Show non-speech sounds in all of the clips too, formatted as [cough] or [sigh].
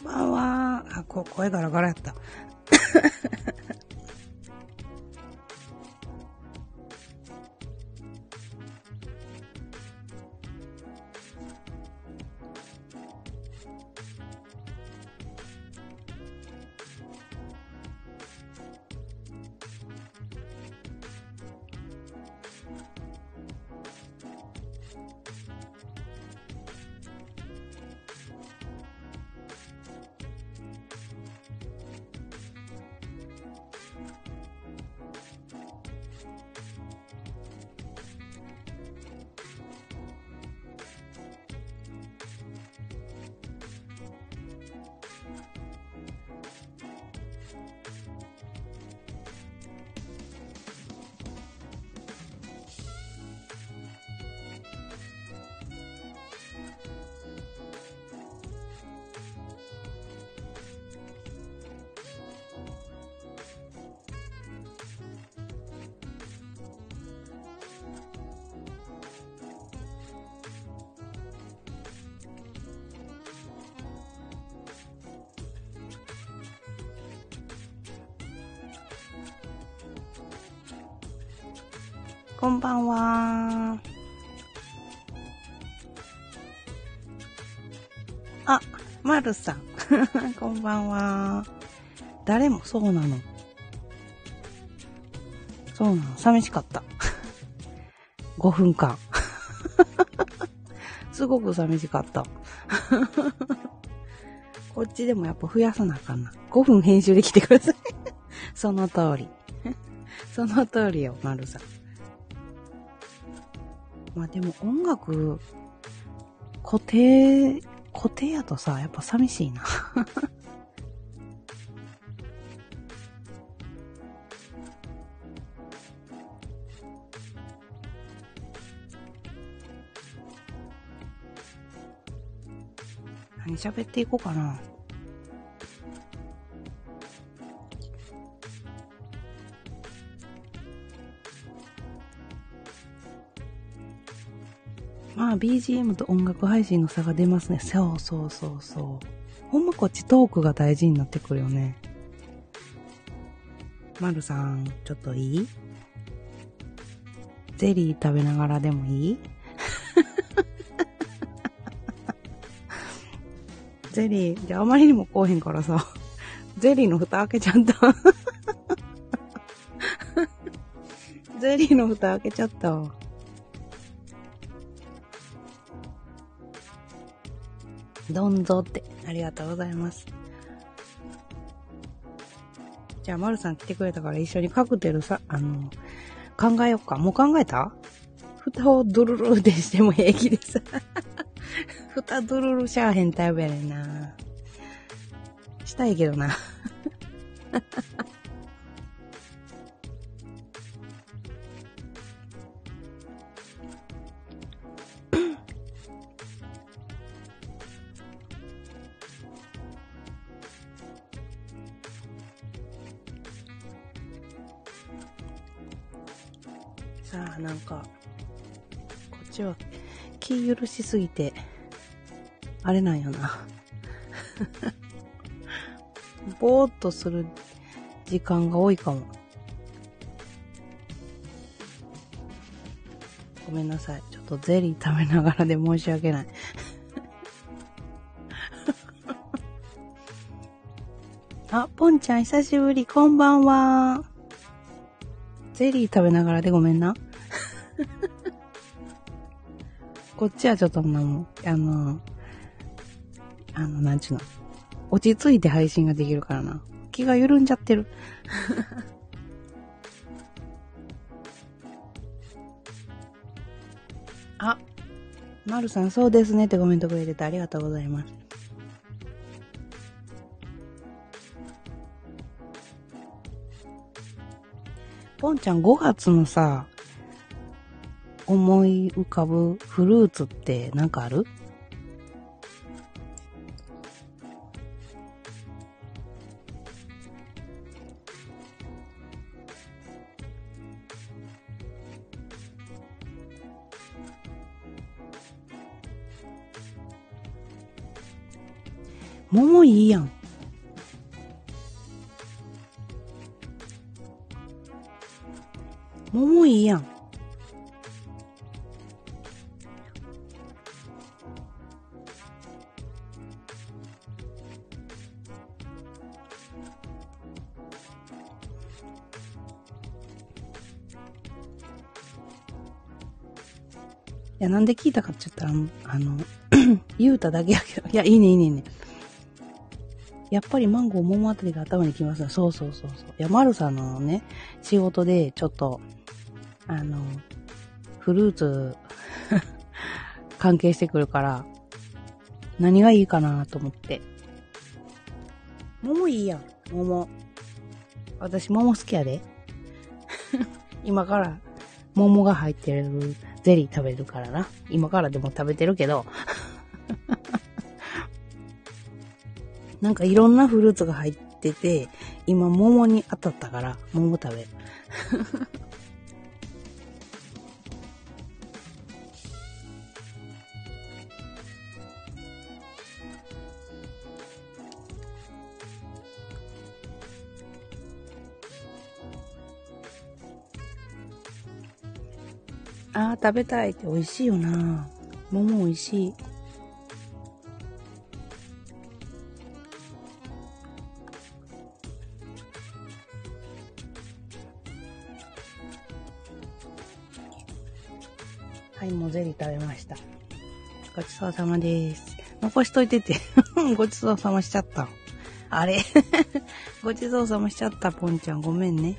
んばんは。あ、こ声ガラガラやった。こんばんは。あ、まるさん。[laughs] こんばんは。誰もそうなの。そうなの。寂しかった。[laughs] 5分間。[laughs] すごく寂しかった。こっちでもやっぱ増やさなあかんな。5分編集できてください。その通り。その通りよ、まるさん。まあでも音楽、固定、固定やとさ、やっぱ寂しいな。[laughs] 何喋っていこうかな。BGM と音楽配信の差が出ますね。そうそうそうそう。ほんまこっちトークが大事になってくるよね。まるさん、ちょっといい？ゼリー食べながらでもいい？[laughs] ゼリー、じゃああまりにもこうへんからさ、ゼリーの蓋開けちゃった [laughs] ゼリーの蓋開けちゃったわ。どんぞって。ありがとうございます。じゃあ、まるさん来てくれたから一緒にカクテルさ、あの、考えよっか。もう考えた？蓋をドゥルルでしても平気でさ。[laughs] 蓋ドルルしゃあへんタイプやねんな。したいけどな。[laughs] さあ、なんか、こっちは気許しすぎて、あれなんよな。[laughs] ぼーっとする時間が多いかも。ごめんなさい。ちょっとゼリー食べながらで申し訳ない。[laughs] あ、ポンちゃん久しぶり、こんばんは。ゼリー食べながらでごめんな。こっちはちょっともう、あの、あの、なんちゅうの。落ち着いて配信ができるからな。気が緩んじゃってる。[laughs] あ、まるさんそうですねってコメントくれててありがとうございます。ポンちゃん5月のさ、思い浮かぶフルーツって何かある？桃いいやん。桃いいやん。いや、なんで聞いたかって言ったら、あの、[clears throat] 言うただけやけど、いや、いいね、いいね、いいね。やっぱりマンゴー、桃あたりが頭にきますね。そうそうそうそう。いや、マルさんのね、仕事で、ちょっと、あの、フルーツ [laughs] 関係してくるから、何がいいかなと思って。桃いいやん、桃。私、桃好きやで。[laughs] 今から、桃が入ってるゼリー食べるからな。今からでも食べてるけど。[laughs] なんかいろんなフルーツが入ってて、今桃に当たったから、桃食べる。ああ、食べたいって美味しいよな。桃美味しい。はい、もうゼリー食べました。ごちそうさまです。残しといてて。[laughs] ごちそうさましちゃった。あれ？[laughs] ごちそうさましちゃった、ポンちゃん。ごめんね。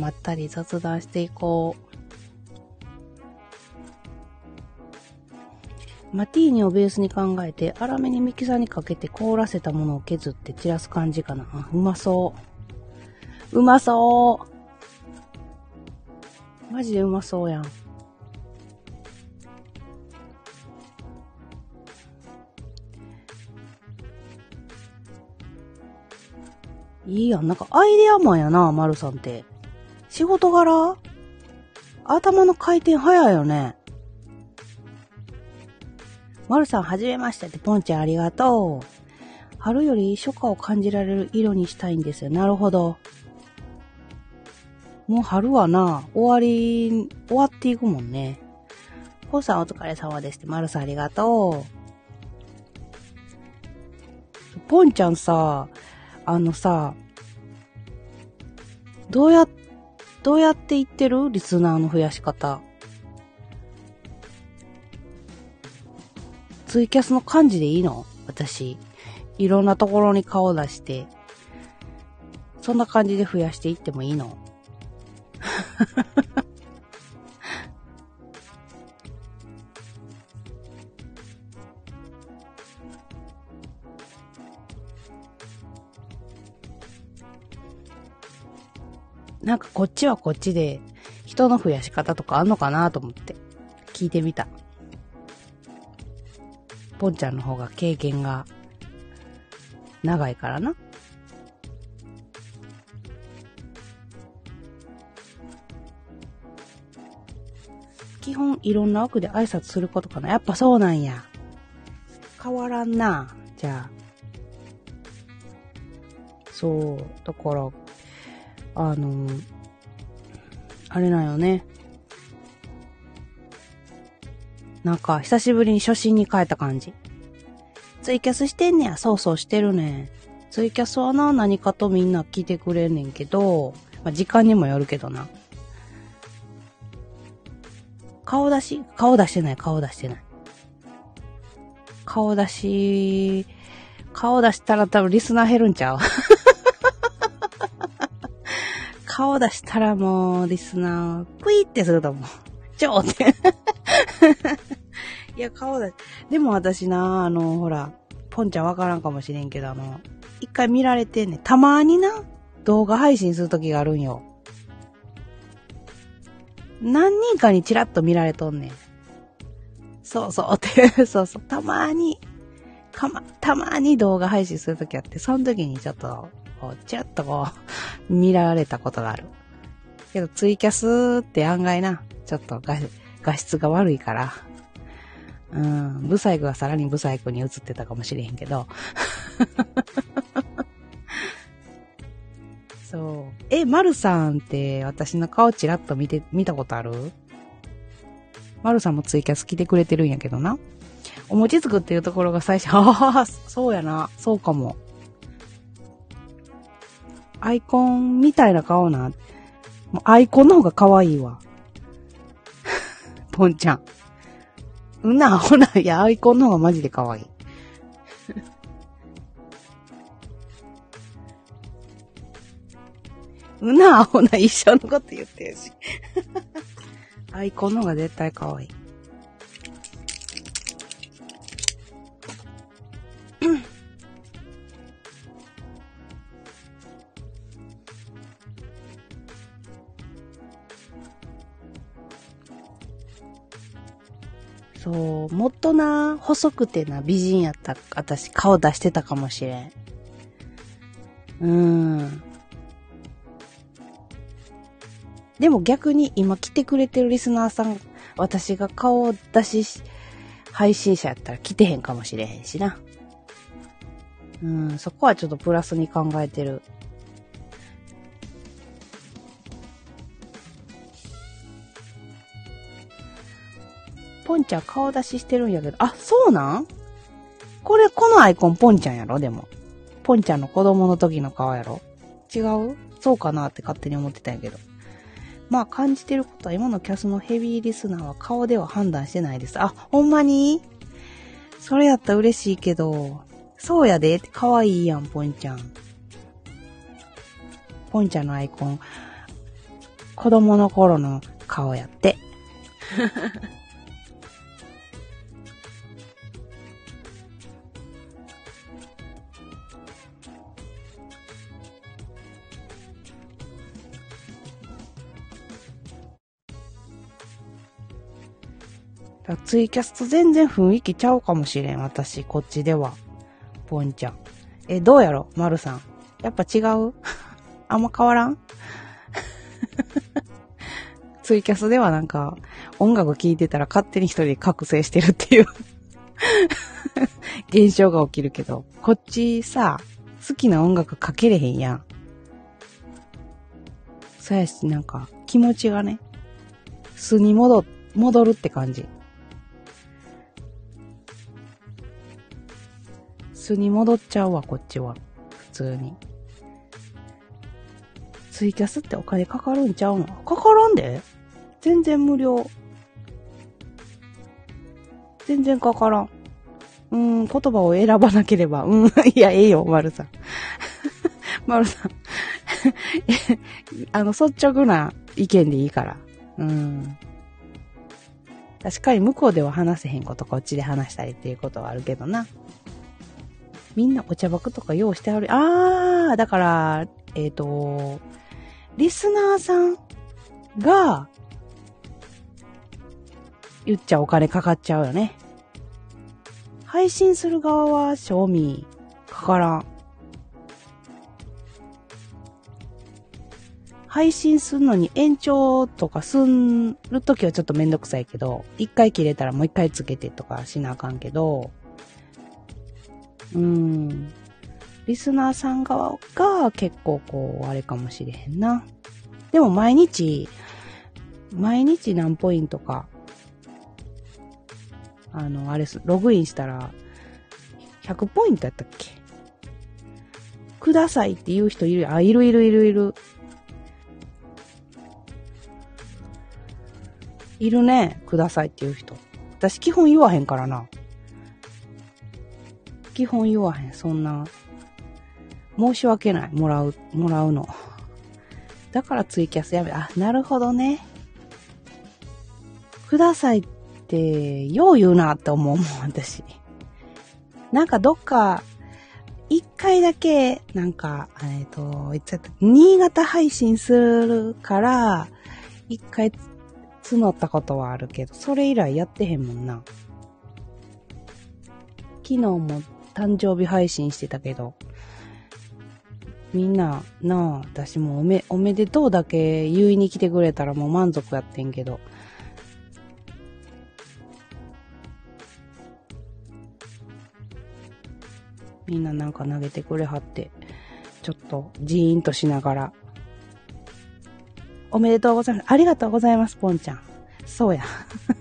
まったり雑談していこう。マティーニをベースに考えて、粗めにミキサーにかけて凍らせたものを削って散らす感じかな。うまそう。うまそうマジでうまそうやん。いいやん。なんかアイデアマンやな、マルさんって。仕事柄？頭の回転早いよね。まるさん、はじめましてって、ポンちゃんありがとう。春より初夏を感じられる色にしたいんですよ。なるほど。もう春はな、終わり、終わっていくもんね。ポンさんお疲れ様ですって、まるさんありがとう。ポンちゃんさ、あのさ、どうやっどうやって言ってるリスナーの増やし方。ツイキャスの感じでいいの？私。いろんなところに顔出して。そんな感じで増やしていってもいいの？なんかこっちはこっちで人の増やし方とかあんのかなと思って聞いてみた。ポンちゃんの方が経験が長いからな。基本いろんな枠で挨拶することかな。やっぱそうなんや。変わらんな。じゃあ。そう。だから、あの、あれなよね。なんか、久しぶりに初心に帰った感じ。ツイキャスしてんねや。そうそうしてるね。ツイキャスはな、何かとみんな聞いてくれんねんけど、まあ、時間にもよるけどな。顔出し顔出してない、顔出してない。顔出し、顔出したら多分リスナー減るんちゃう？顔出したらもう、リスナー、クイってすると思う。ちょって。[laughs] いや、顔出し、でも私な、あの、ほら、ポンちゃんわからんかもしれんけど、あの、一回見られてんね、たまにな、動画配信するときがあるんよ。何人かにチラッと見られとんねん。そうそうて、[laughs] そうそう、たまに、かま、たまに動画配信するときあって、その時にちょっと、こう、ちらっとこう、[laughs] 見られたことがある。けど、ツイキャスって案外な、ちょっと画画質が悪いから、うん。ブサイクがさらにブサイクに映ってたかもしれへんけど。[laughs] そう。え、マルさんって私の顔チラッと見て、見たことある？マルさんもツイキャス来てくれてるんやけどな。お餅つくっていうところが最初、[laughs] ああ、そうやな。そうかも。アイコンみたいな顔な。アイコンの方が可愛いわ。[laughs] ポンちゃん。うんな、ほな、いや、アイコンの方がマジで可愛い。[laughs] うな、ほな、一緒のこと言ってるし。[laughs] アイコンの方が絶対可愛い。そう、もっとな、細くてな、美人やった、私、顔出してたかもしれん。うーん。でも逆に今来てくれてるリスナーさん、私が顔出し、配信者やったら来てへんかもしれへんしな。うん、そこはちょっとプラスに考えてる。ポンちゃん顔出ししてるんやけど、あ、そうなん？これ、このアイコンポンちゃんやろ？でも。ポンちゃんの子供の時の顔やろ？違う？そうかなって勝手に思ってたんやけど。まあ感じてることは今のキャスのヘビーリスナーは顔では判断してないです。あ、ほんまに？それやったら嬉しいけど、そうやで、かわいいやん、ポンちゃん。ポンちゃんのアイコン、子供の頃の顔やって。[laughs] ツイキャスと全然雰囲気ちゃうかもしれん、私、こっちでは。ポンちゃん。え、どうやろ？まるさん。やっぱ違う？[laughs] あんま変わらん？[laughs] ツイキャスではなんか、音楽聴いてたら勝手に一人で覚醒してるっていう [laughs] 現象が起きるけど、こっちさ、好きな音楽かけれへんやん。そうやし、なんか、気持ちがね、素に戻、戻るって感じ。素に戻っちゃうわ、こっちは。普通に。ツイキャスってお金かかるんちゃうの？かからんで全然無料。全然かからん。うん、言葉を選ばなければ。うん、[laughs] いや、ええよ、丸さん。[laughs] 丸さん。[laughs] あの、率直な意見でいいから。うん。確かに向こうでは話せへんことこっちで話したりっていうことはあるけどな。みんなお茶箱とか用意してある。あー、だから、えっ、ー、と、リスナーさんが、言っちゃお金かかっちゃうよね。配信する側は賞味かからん。配信するのに延長とかするときはちょっとめんどくさいけど、一回切れたらもう一回つけてとかしなあかんけど、うん。リスナーさん側が結構こう、あれかもしれへんな。でも毎日、毎日何ポイントか、あの、あれす、ログインしたら、100ポイントやったっけ？くださいって言う人いるあ、いるいるいるいる。いるね。くださいって言う人。私基本言わへんからな。基本言わへん、そんな。申し訳ない、もらう、もらうの。だからツイキャスやめ、あ、なるほどね。くださいって、よう言うなって思うもん、私。なんかどっか、一回だけ、なんか、えっ、と、いつやった新潟配信するから、一回募ったことはあるけど、それ以来やってへんもんな。昨日も誕生日配信してたけど、みんな、なあ、私もおめ、おめでとうだけ言いに来てくれたらもう満足やってんけど。みんななんか投げてくれはって、ちょっとジーンとしながら。おめでとうございます。ありがとうございます、ポンちゃん。そうや。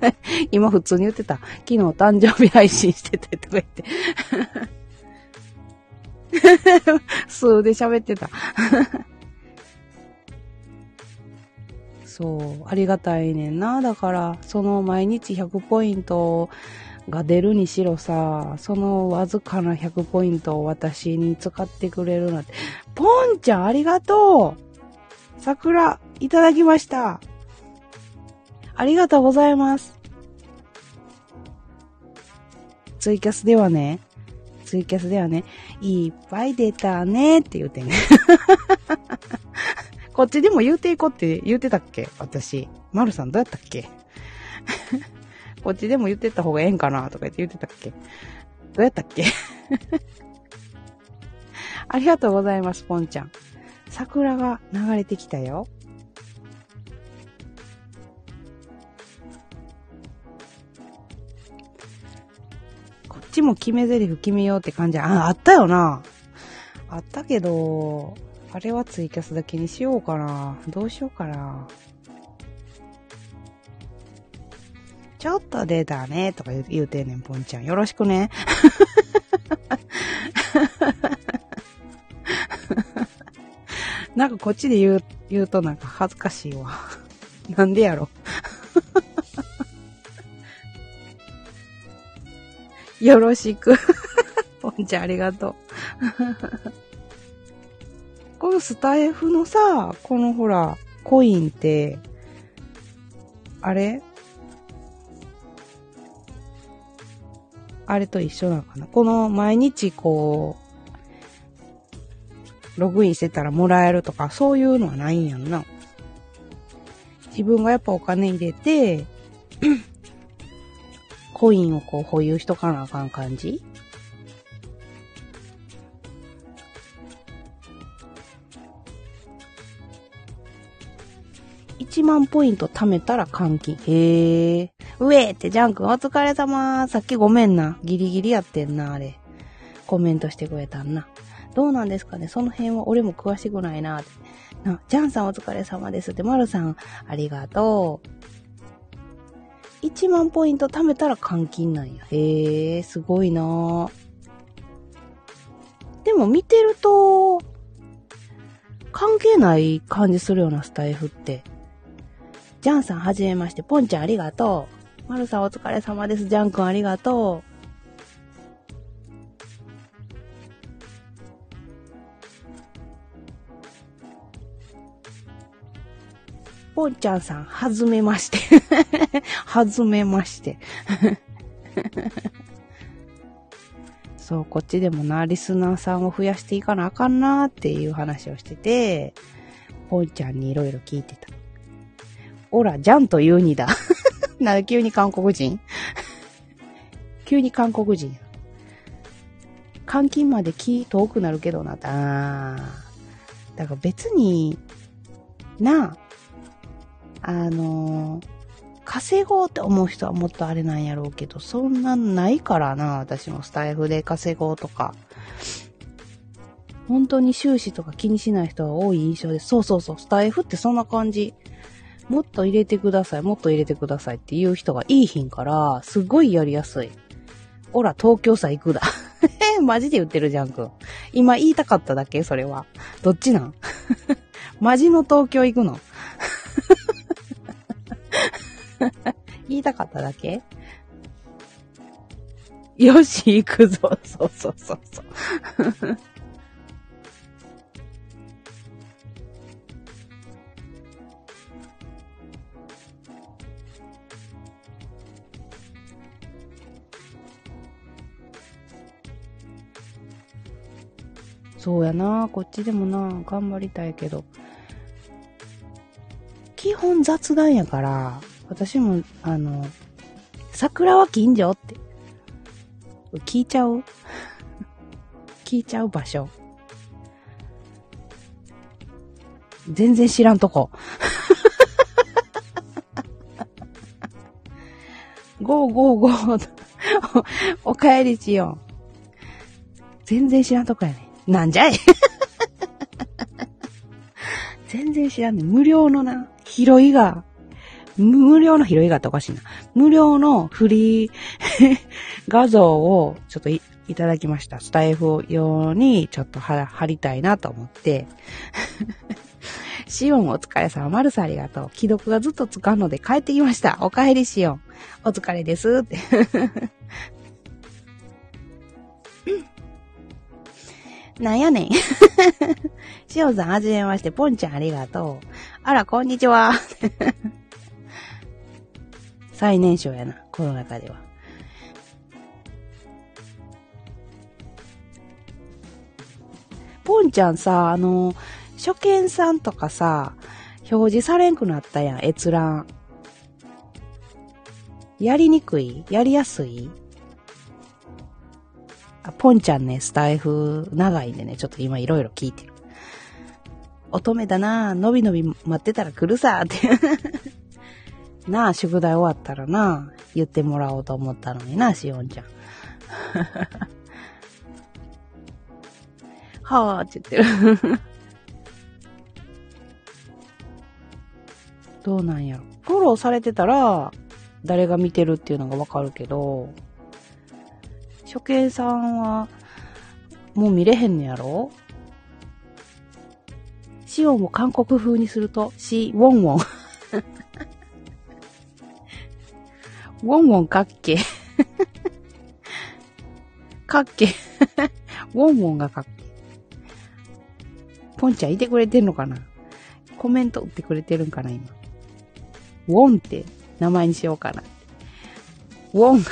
[laughs] 今普通に言ってた。昨日誕生日配信しててとか言って。[laughs] 数で喋ってた。[laughs] そう、ありがたいねんな。だから、その毎日100ポイントが出るにしろさ、そのわずかな100ポイントを私に使ってくれるなんて。ポンちゃんありがとう桜、いただきました。ありがとうございます。ツイキャスではね、ツイキャスではね、いっぱい出たねって言うてね。[laughs] こっちでも言うていこうって言うてたっけ？私。まるさんどうやったっけ？[laughs] こっちでも言ってた方がええんかな？とか言って言ってたっけ？どうやったっけ？[laughs] ありがとうございます、ポンちゃん。桜が流れてきたよ。ちも決め台詞決めようって感じ。あ、あったよな。あったけど、あれはツイキャスだけにしようかな。どうしようかな。ちょっと出たね、とか言うてんねん、ぽんちゃん。よろしくね。なんかこっちで言う、言うとなんか恥ずかしいわ。なんでやろ。よろしく。[laughs] ぽんちゃんありがとう。[laughs] このスタイフのさ、このほら、コインって、あれ？あれと一緒なのかな？この毎日こう、ログインしてたらもらえるとか、そういうのはないんやんな。自分がやっぱお金入れて、コインをこう保有しとかなあかん感じ？1万ポイント貯めたら換金。へえ。うえってジャン君お疲れ様。さっきごめんな。ギリギリやってんな、あれ。コメントしてくれたんな。どうなんですかね？その辺は俺も詳しくないな。な、ジャンさんお疲れ様ですって、マルさんありがとう。1万ポイント貯めたら換金なんや。へえ、すごいなでも見てると、関係ない感じするようなスタイフって。ジャンさんはじめまして、ポンちゃんありがとう。マルさんお疲れ様です。ジャン君ありがとう。ポンちゃんさん、はずめまして。[laughs] はずめまして。[laughs] そう、こっちでもな、リスナーさんを増やしていかなあかんなっていう話をしてて、ポンちゃんにいろいろ聞いてた。おら、ジャンというにだ。[laughs] な、急に韓国人？急に韓国人。監禁まで気遠くなるけどな、あだから別に、なあ、あのー、稼ごうって思う人はもっとあれなんやろうけど、そんなんないからな、私もスタイフで稼ごうとか。本当に収支とか気にしない人は多い印象です。そうそうそう、スタイフってそんな感じ。もっと入れてください、もっと入れてくださいっていう人がいいひんから、すごいやりやすい。ほら、東京さ行くだ。[laughs] マジで言ってるじゃんくん。今言いたかっただけそれは。どっちなん？[laughs] マジの東京行くの？たかっただけ？よし、行くぞ。そうそうそうそう。そうやな、こっちでもな、頑張りたいけど。基本雑談やから、私も、あの、桜は近所って、聞いちゃう [laughs] 聞いちゃう場所。全然知らんとこ。ゴーゴーゴー。お帰りしよう。全然知らんとこやね。なんじゃい [laughs] 全然知らんね。無料のな、拾いが、無料の拾いがおかしいな。無料のフリー [laughs] 画像をちょっといいただきました。スタイフ用にちょっと貼りたいなと思って。[laughs] シオンお疲れ様。マルスありがとう。既読がずっとつかんので帰ってきました。お帰りシオン。お疲れです。って。[laughs] なんやねん。しおさん、はじめまして。ポンちゃん、ありがとう。あら、こんにちは。最年少やな、この中では。ポンちゃんさ、あの、初見さんとかさ、表示されんくなったやん、閲覧。やりにくい？やりやすい？あポンちゃんね、スタイフ長いんでね、ちょっと今いろいろ聞いてる。乙女だなぁのびのび待ってたら来るさって。なあ、宿題終わったらな言ってもらおうと思ったのにな、しおんちゃん。[laughs] はぁって言ってる。[laughs] どうなんやろ。フォローされてたら、誰が見てるっていうのがわかるけど、初見さんは、もう見れへんのやろシオンを韓国風にすると、シ、ウォンウォン。ウォンウォンかっけ。[laughs] かっけ。ウォンウォンがかっけ。ポンちゃんいてくれてんのかな？コメント打ってくれてるんかな今。ウォンって名前にしようかな。ウォン。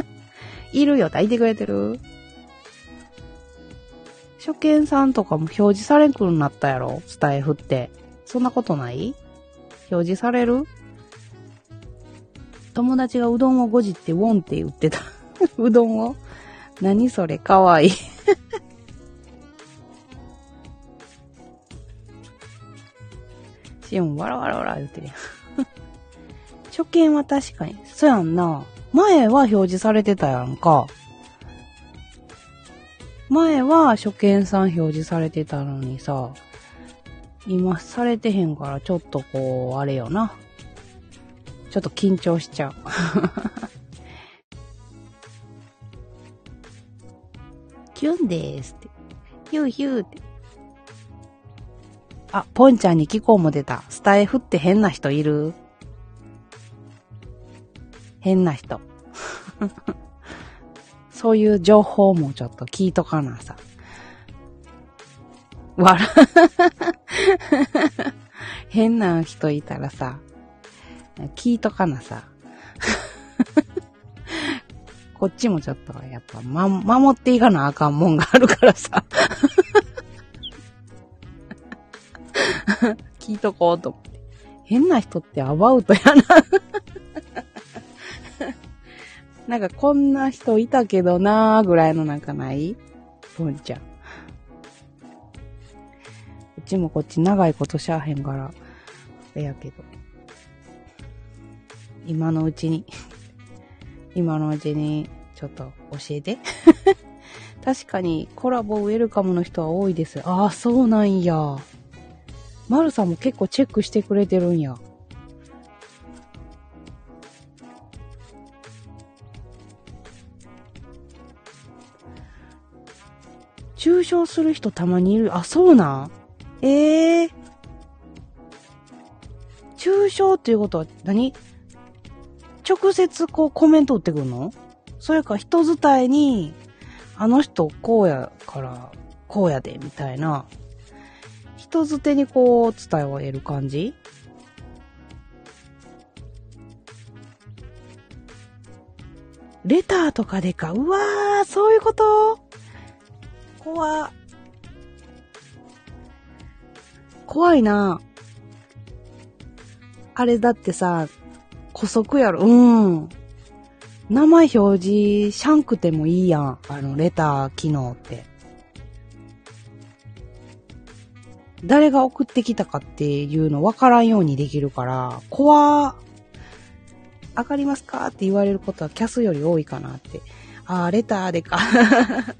[laughs] いるよ、抱いてくれてる？初見さんとかも表示されんくなったやろ？スタイフって。そんなことない？表示される？友達がうどんをごじってウォンって言ってた。[laughs] うどんを何それかわいいシオン、わらわらわら言ってるやん。初見は確かに。そやんな。前は表示されてたやんか。前は初見さん表示されてたのにさ、今されてへんからちょっとこう、あれよな。ちょっと緊張しちゃう。[laughs] キュンでーすって。ヒューヒューって。あ、ポンちゃんに聞こうも出た。スタイフって変な人いる？変な人。[laughs] そういう情報もちょっと聞いとかなさ。わら [laughs] 変な人いたらさ、聞いとかなさ。[laughs] こっちもちょっとやっぱ、ま、守っていかなあかんもんがあるからさ。[laughs] 聞いとこうと思って。変な人ってアバウトやな [laughs] なんかこんな人いたけどなーぐらいのなんかない？ポンちゃん。こっちもこっち長いことしゃあへんから、あれやけど。今のうちに [laughs] 今のうちに、ちょっと教えて [laughs] 確かにコラボウェルカムの人は多いです。ああ、そうなんや。マルさんも結構チェックしてくれてるんや。中傷する人たまにいる？あ、そうなん？ええー。中傷っていうことは何？直接こうコメント打ってくるの？それか人伝いに、あの人こうやからこうやで、みたいな。人づてにこう伝えを得る感じ？レターとかでか。うわー、そういうこと？怖。怖いな。あれだってさ、古速やろ。うん。名前表示しゃんくてもいいやん。あの、レター機能って。誰が送ってきたかっていうの分からんようにできるから、怖上がりますかって言われることはキャスより多いかなって。あー、レターでか [laughs]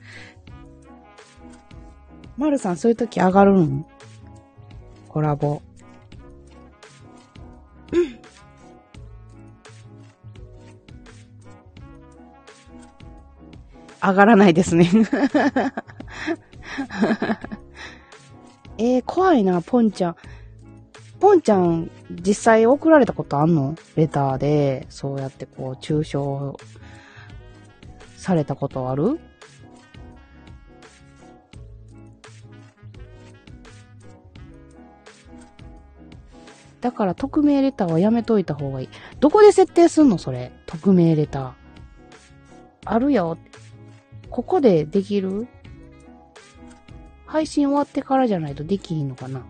まるさんそういう時上がるん？コラボ。上がらないですね。えー、怖いな、ポンちゃん。ポンちゃん、実際送られたことあんの？レターで、そうやってこう、抽象されたことある？だから匿名レターはやめといた方がいい。どこで設定すんのそれ？匿名レター。あるよ。ここでできる？配信終わってからじゃないとできひんのかな？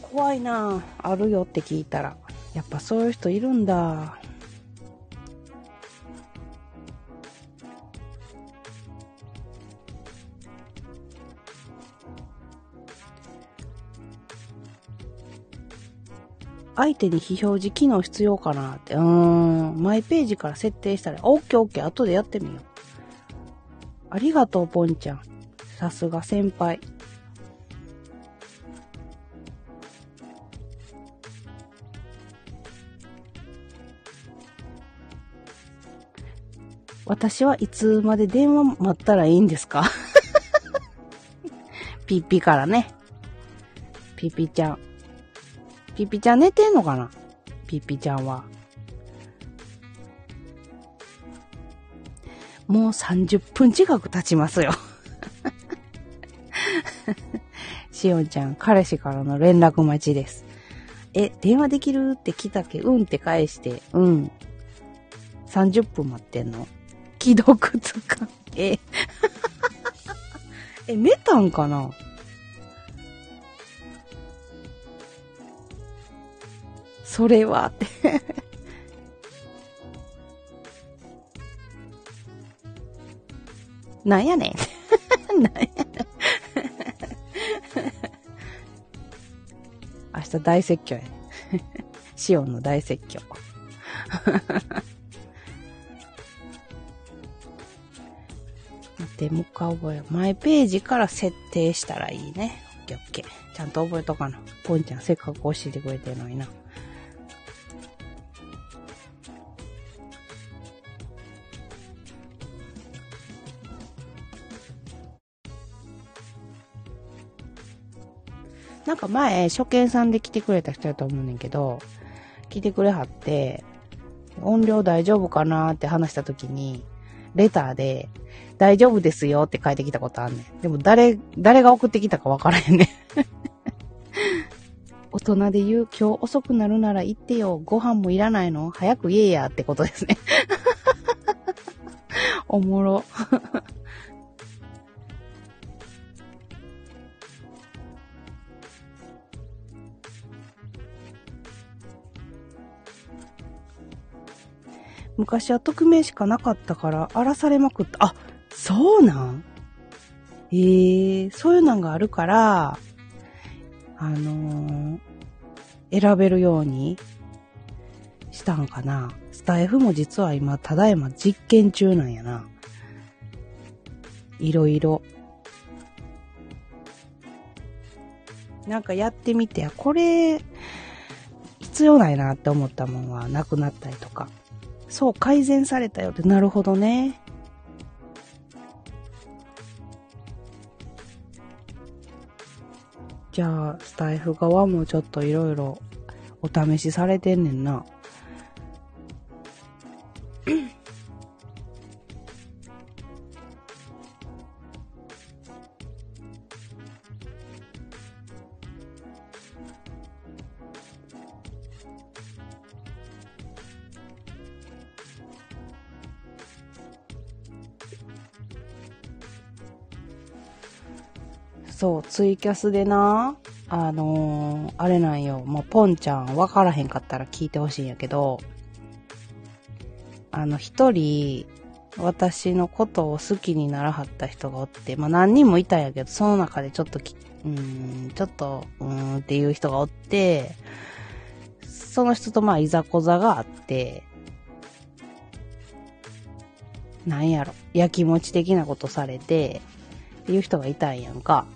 怖いなあるよって聞いたら。やっぱそういう人いるんだ。相手に非表示機能必要かなって。うん。マイページから設定したら、オッケーオッケー、後でやってみよう。ありがとう、ポンちゃん。さすが先輩。私はいつまで電話待ったらいいんですか？[laughs] ピッピからね。ピッピちゃん。ピピちゃん寝てんのかな？ピピちゃんは。もう30分近く経ちますよ。[laughs] しおんちゃん、彼氏からの連絡待ちです。え、電話できるって来たっけ、うんって返して、うん。30分待ってんの？既読つか。え、[laughs] え、寝たんかな？それは、って [laughs] なんやねん。[laughs] なんやねん。明日大説教や。[laughs] シオンの大説教。待って、もう一回覚えよう。マイページから設定したらいいね。オッケーオッケー。ちゃんと覚えとかな。ポンちゃんせっかく教えてくれてるのにな。か前、初見さんで来てくれた人やと思うねんけど、来てくれはって、音量大丈夫かなって話した時に、レターで、大丈夫ですよって書いてきたことあんねん。でも誰、誰が送ってきたかわからへんねん。[laughs] 大人で言う今日遅くなるなら行ってよ。ご飯もいらないの？早く言えやってことですね。[laughs] おもろ。昔は匿名しかなかったから荒らされまくった。あ、そうなん？ええー、そういうのがあるから、あのー、選べるようにしたんかな。スタイフも実は今、ただいま実験中なんやな。いろいろ。なんかやってみて、これ、必要ないなって思ったもんはなくなったりとか。そう、改善されたよって、なるほどね。じゃあ、スタイフ側もちょっといろいろお試しされてんねんな。ツイキャスでな、あのー、あれなんよ、もうポンちゃんわからへんかったら聞いてほしいんやけど、あの、一人、私のことを好きにならはった人がおって、まあ何人もいたんやけど、その中でちょっときうん、ちょっと、うーんっていう人がおって、その人とまあいざこざがあって、なんやろ、やきもち的なことされて、っていう人がいたんやんか。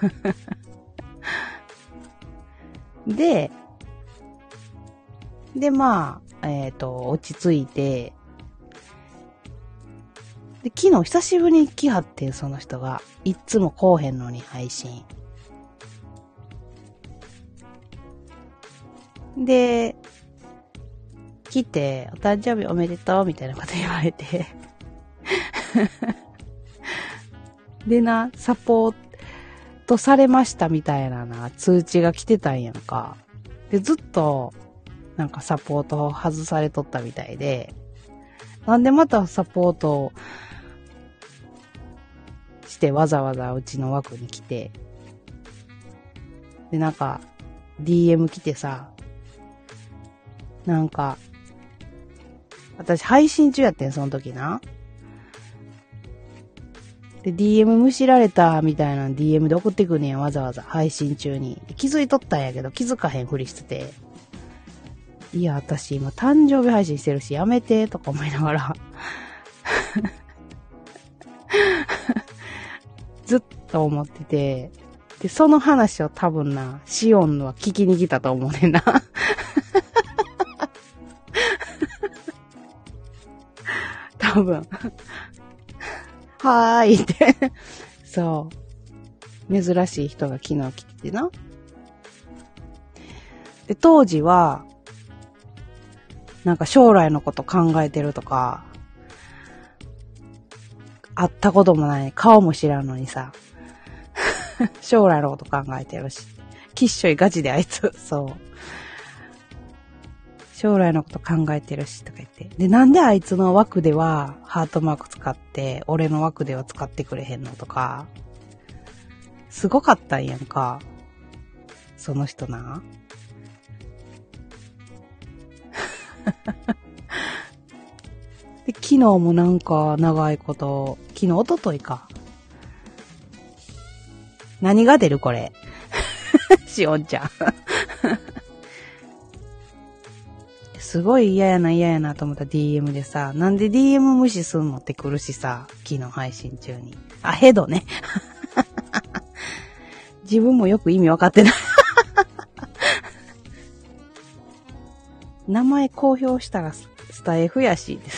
[laughs] で、で、まあ、えっ、と、落ち着いて、で、昨日久しぶりに来はってん、その人が。いっつも来おへんのに配信。で、来て、お誕生日おめでとう、みたいなこと言われて。[laughs] でな、サポートされましたみたいなな、通知が来てたんやんか。で、ずっと、なんかサポートを外されとったみたいで、なんでまたサポートしてわざわざうちの枠に来て、で、なんか、DM 来てさ、なんか、私配信中やってん、その時な。で、DM 無視られたみたいな DM で送ってくんねん、わざわざ配信中に。気づいとったんやけど、気づかへんふりしてて。いや、私今誕生日配信してるし、やめて、とか思いながら。[laughs] ずっと思ってて。で、その話を多分な、シオンは聞きに来たと思うねんな。多分。はーいって。そう。珍しい人が昨日来てな。で、当時は、なんか将来のこと考えてるとか、会ったこともない、顔も知らんのにさ、[laughs] 将来のこと考えてるし、きっしょいガチであいつ、そう。将来のこと考えてるし、とか言って。で、なんであいつの枠ではハートマーク使って、俺の枠では使ってくれへんのとか、すごかったんやんか。その人な。[laughs] で、昨日もなんか長いこと、昨日、一昨日か。何が出るこれ。[laughs] しおんちゃん。すごい嫌やな嫌やなと思った DM でさ、なんで DM 無視すんのって来るしさ、昨日配信中に。あ、ヘドね。[laughs] 自分もよく意味わかってない。名前公表したらスタイフやし、[laughs]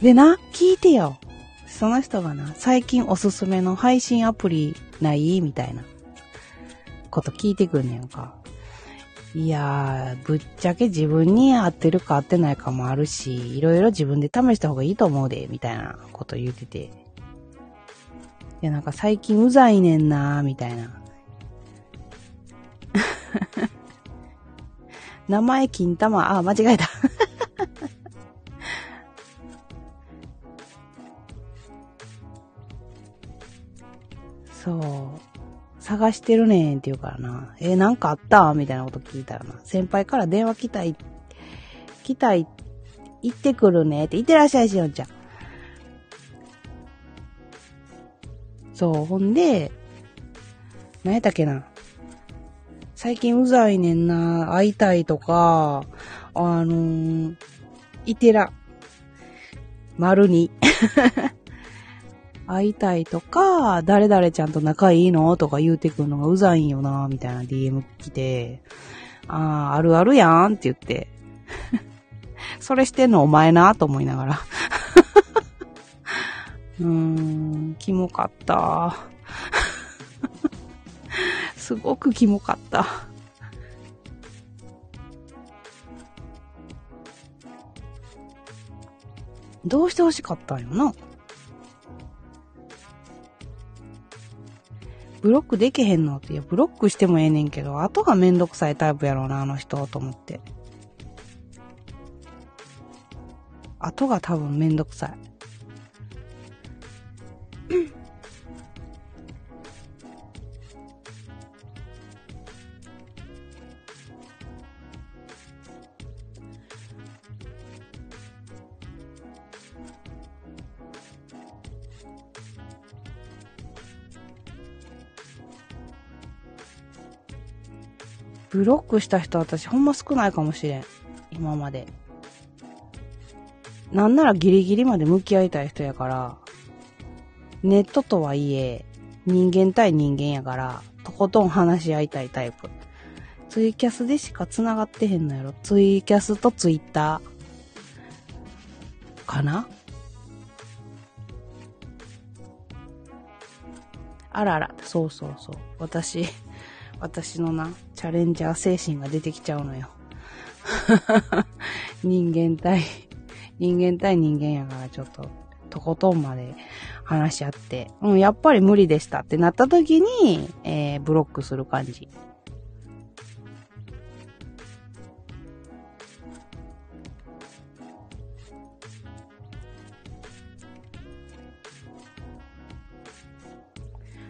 でな、聞いてよ。その人がな、最近おすすめの配信アプリない？みたいなこと聞いてくんねんか。いやー、ぶっちゃけ自分に合ってるか合ってないかもあるし、いろいろ自分で試した方がいいと思うで、みたいなこと言ってて。いや、なんか最近うざいねんなー、みたいな。[laughs] 名前金玉、あ、間違えた。探してるねんって言うからな。え、なんかあった？みたいなこと聞いたらな。先輩から電話来たい、来たい、行ってくるねって。行ってらっしゃいしおんちゃん。そう、ほんで、何やったっけな。最近うざいねんな。会いたいとか、あのー、いてら。丸に。会いたいとか、誰々ちゃんと仲いいのとか言うてくるのがうざいんよな、みたいな DM 来て、ああ、あるあるやんって言って。[laughs] それしてんのお前な、と思いながら。[laughs] うーん、キモかった。[laughs] すごくキモかった。どうして欲しかったんよな。ブロックできへんの？って、いや、ブロックしてもええねんけど、後がめんどくさいタイプやろうな、あの人、と思って。後が多分めんどくさい。ブロックした人私ほんま少ないかもしれん。今まで。なんならギリギリまで向き合いたい人やから、ネットとはいえ、人間対人間やから、とことん話し合いたいタイプ。ツイキャスでしか繋がってへんのやろ。ツイキャスとツイッター。かな？あらあら、そうそうそう。私、私のな、チャレンジャー精神が出てきちゃうのよ。[laughs] 人間対、人間対人間やからちょっと、とことんまで話し合って、うん、やっぱり無理でしたってなった時に、えー、ブロックする感じ。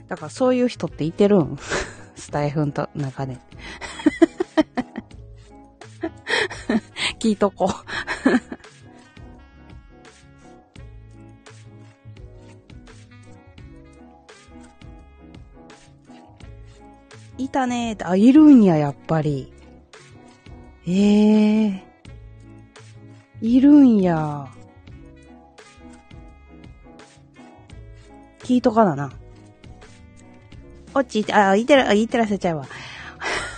だからそういう人っていてるん [laughs] スタイフンと中で。[laughs] 聞いとこういたねーって、あ、いるんや、やっぱり。ええー、いるんや。聞いとかだな。落ち、あ、いってら、いってらっしゃっちゃうわ。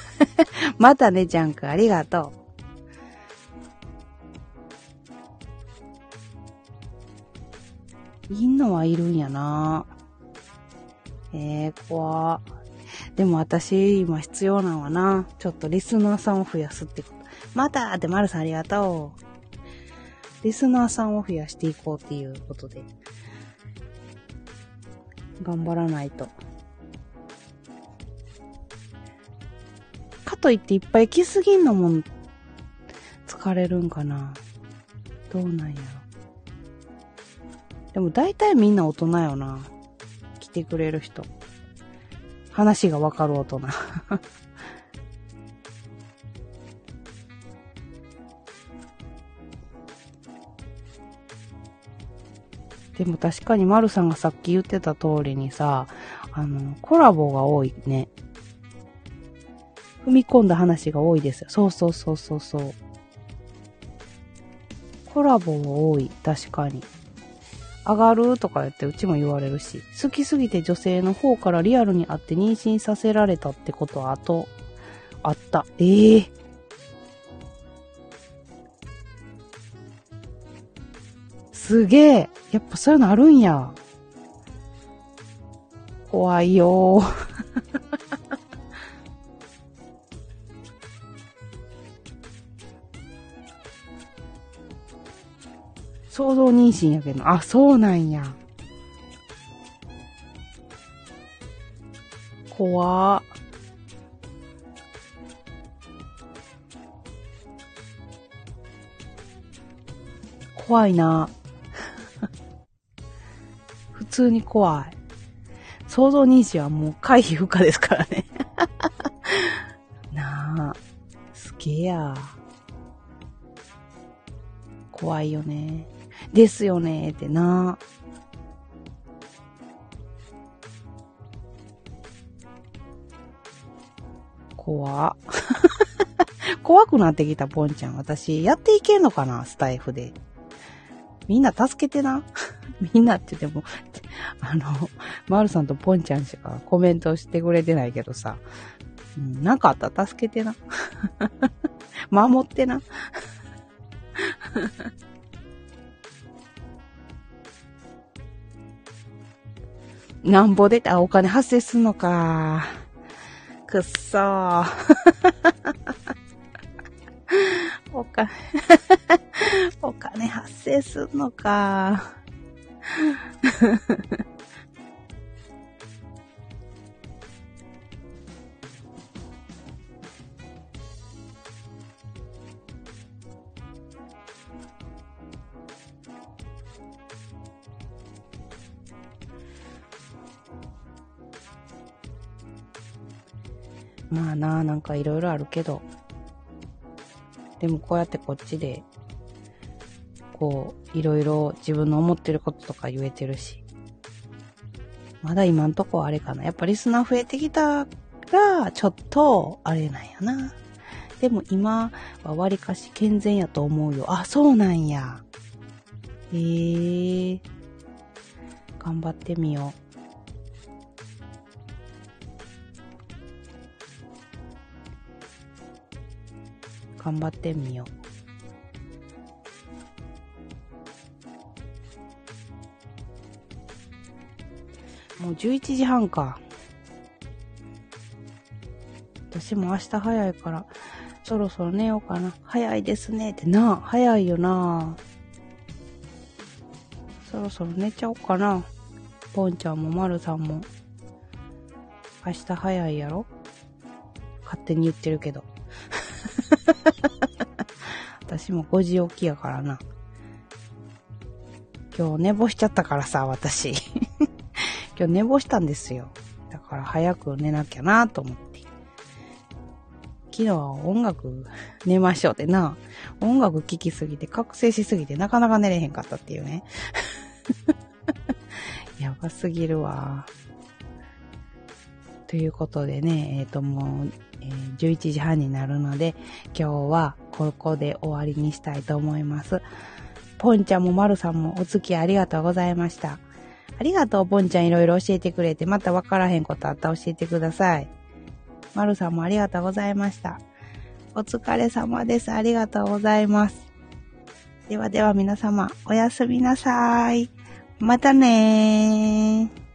[laughs] またね、ジャンク、ありがとう。いんのはいるんやな。ええー、怖でも私、今必要なのはな、ちょっとリスナーさんを増やすってこと。またって、まるさんありがとう。リスナーさんを増やしていこうっていうことで。頑張らないと。といっていっぱい来すぎんのも疲れるんかな。どうなんやろ。でも大体みんな大人よな。来てくれる人。話がわかる大人。[laughs] でも確かに丸さんがさっき言ってた通りにさ、あの、コラボが多いね。踏み込んだ話が多いですよ。そうそうそうそうそう。コラボも多い。確かに。上がるとか言ってうちも言われるし。好きすぎて女性の方からリアルに会って妊娠させられたってことは後、あった。ええー、すげえ。やっぱそういうのあるんや。怖いよ想像妊娠やけど。あ、そうなんや。怖怖いな。[laughs] 普通に怖い。想像妊娠はもう回避不可ですからね。[laughs] なあ。すげえや。怖いよね。ですよねってな。怖 [laughs] 怖くなってきた、ポンちゃん。私、やっていけんのかなスタイフで。みんな助けてな。[laughs] みんなって言っても、あの、マルさんとポンちゃんしかコメントしてくれてないけどさ。うん、なんかあったら助けてな。[laughs] 守ってな。なんぼで、あ、お金発生すんのか。くっそー。[laughs] お金 [laughs] お金発生すんのか。まあな、なんかいろいろあるけど。でもこうやってこっちで、こう、いろいろ自分の思ってることとか言えてるし。まだ今んとこあれかな。やっぱリスナー増えてきたが、ちょっと、あれなんやな。でも今はわりかし健全やと思うよ。あ、そうなんや。へえー。頑張ってみよう。頑張ってみよう。もう11時半か。私も明日早いから、そろそろ寝ようかな。早いですねってな。早いよな。そろそろ寝ちゃおうかな。ポンちゃんもまるさんも。明日早いやろ？勝手に言ってるけど。[laughs] 私も5時起きやからな。今日寝坊しちゃったからさ、私。[laughs] 今日寝坊したんですよ。だから早く寝なきゃなと思って。昨日は音楽寝ましょうってな。音楽聴きすぎて、覚醒しすぎて、なかなか寝れへんかったっていうね。[laughs] やばすぎるわ。ということでね、えっ、ー、ともう、えー、11時半になるので、今日はここで終わりにしたいと思います。ポンちゃんもまるさんもお付き合いありがとうございました。ありがとう、ポンちゃんいろいろ教えてくれて、またわからへんことあったら教えてください。まるさんもありがとうございました。お疲れ様です。ありがとうございます。ではでは皆様、おやすみなさい。またねー。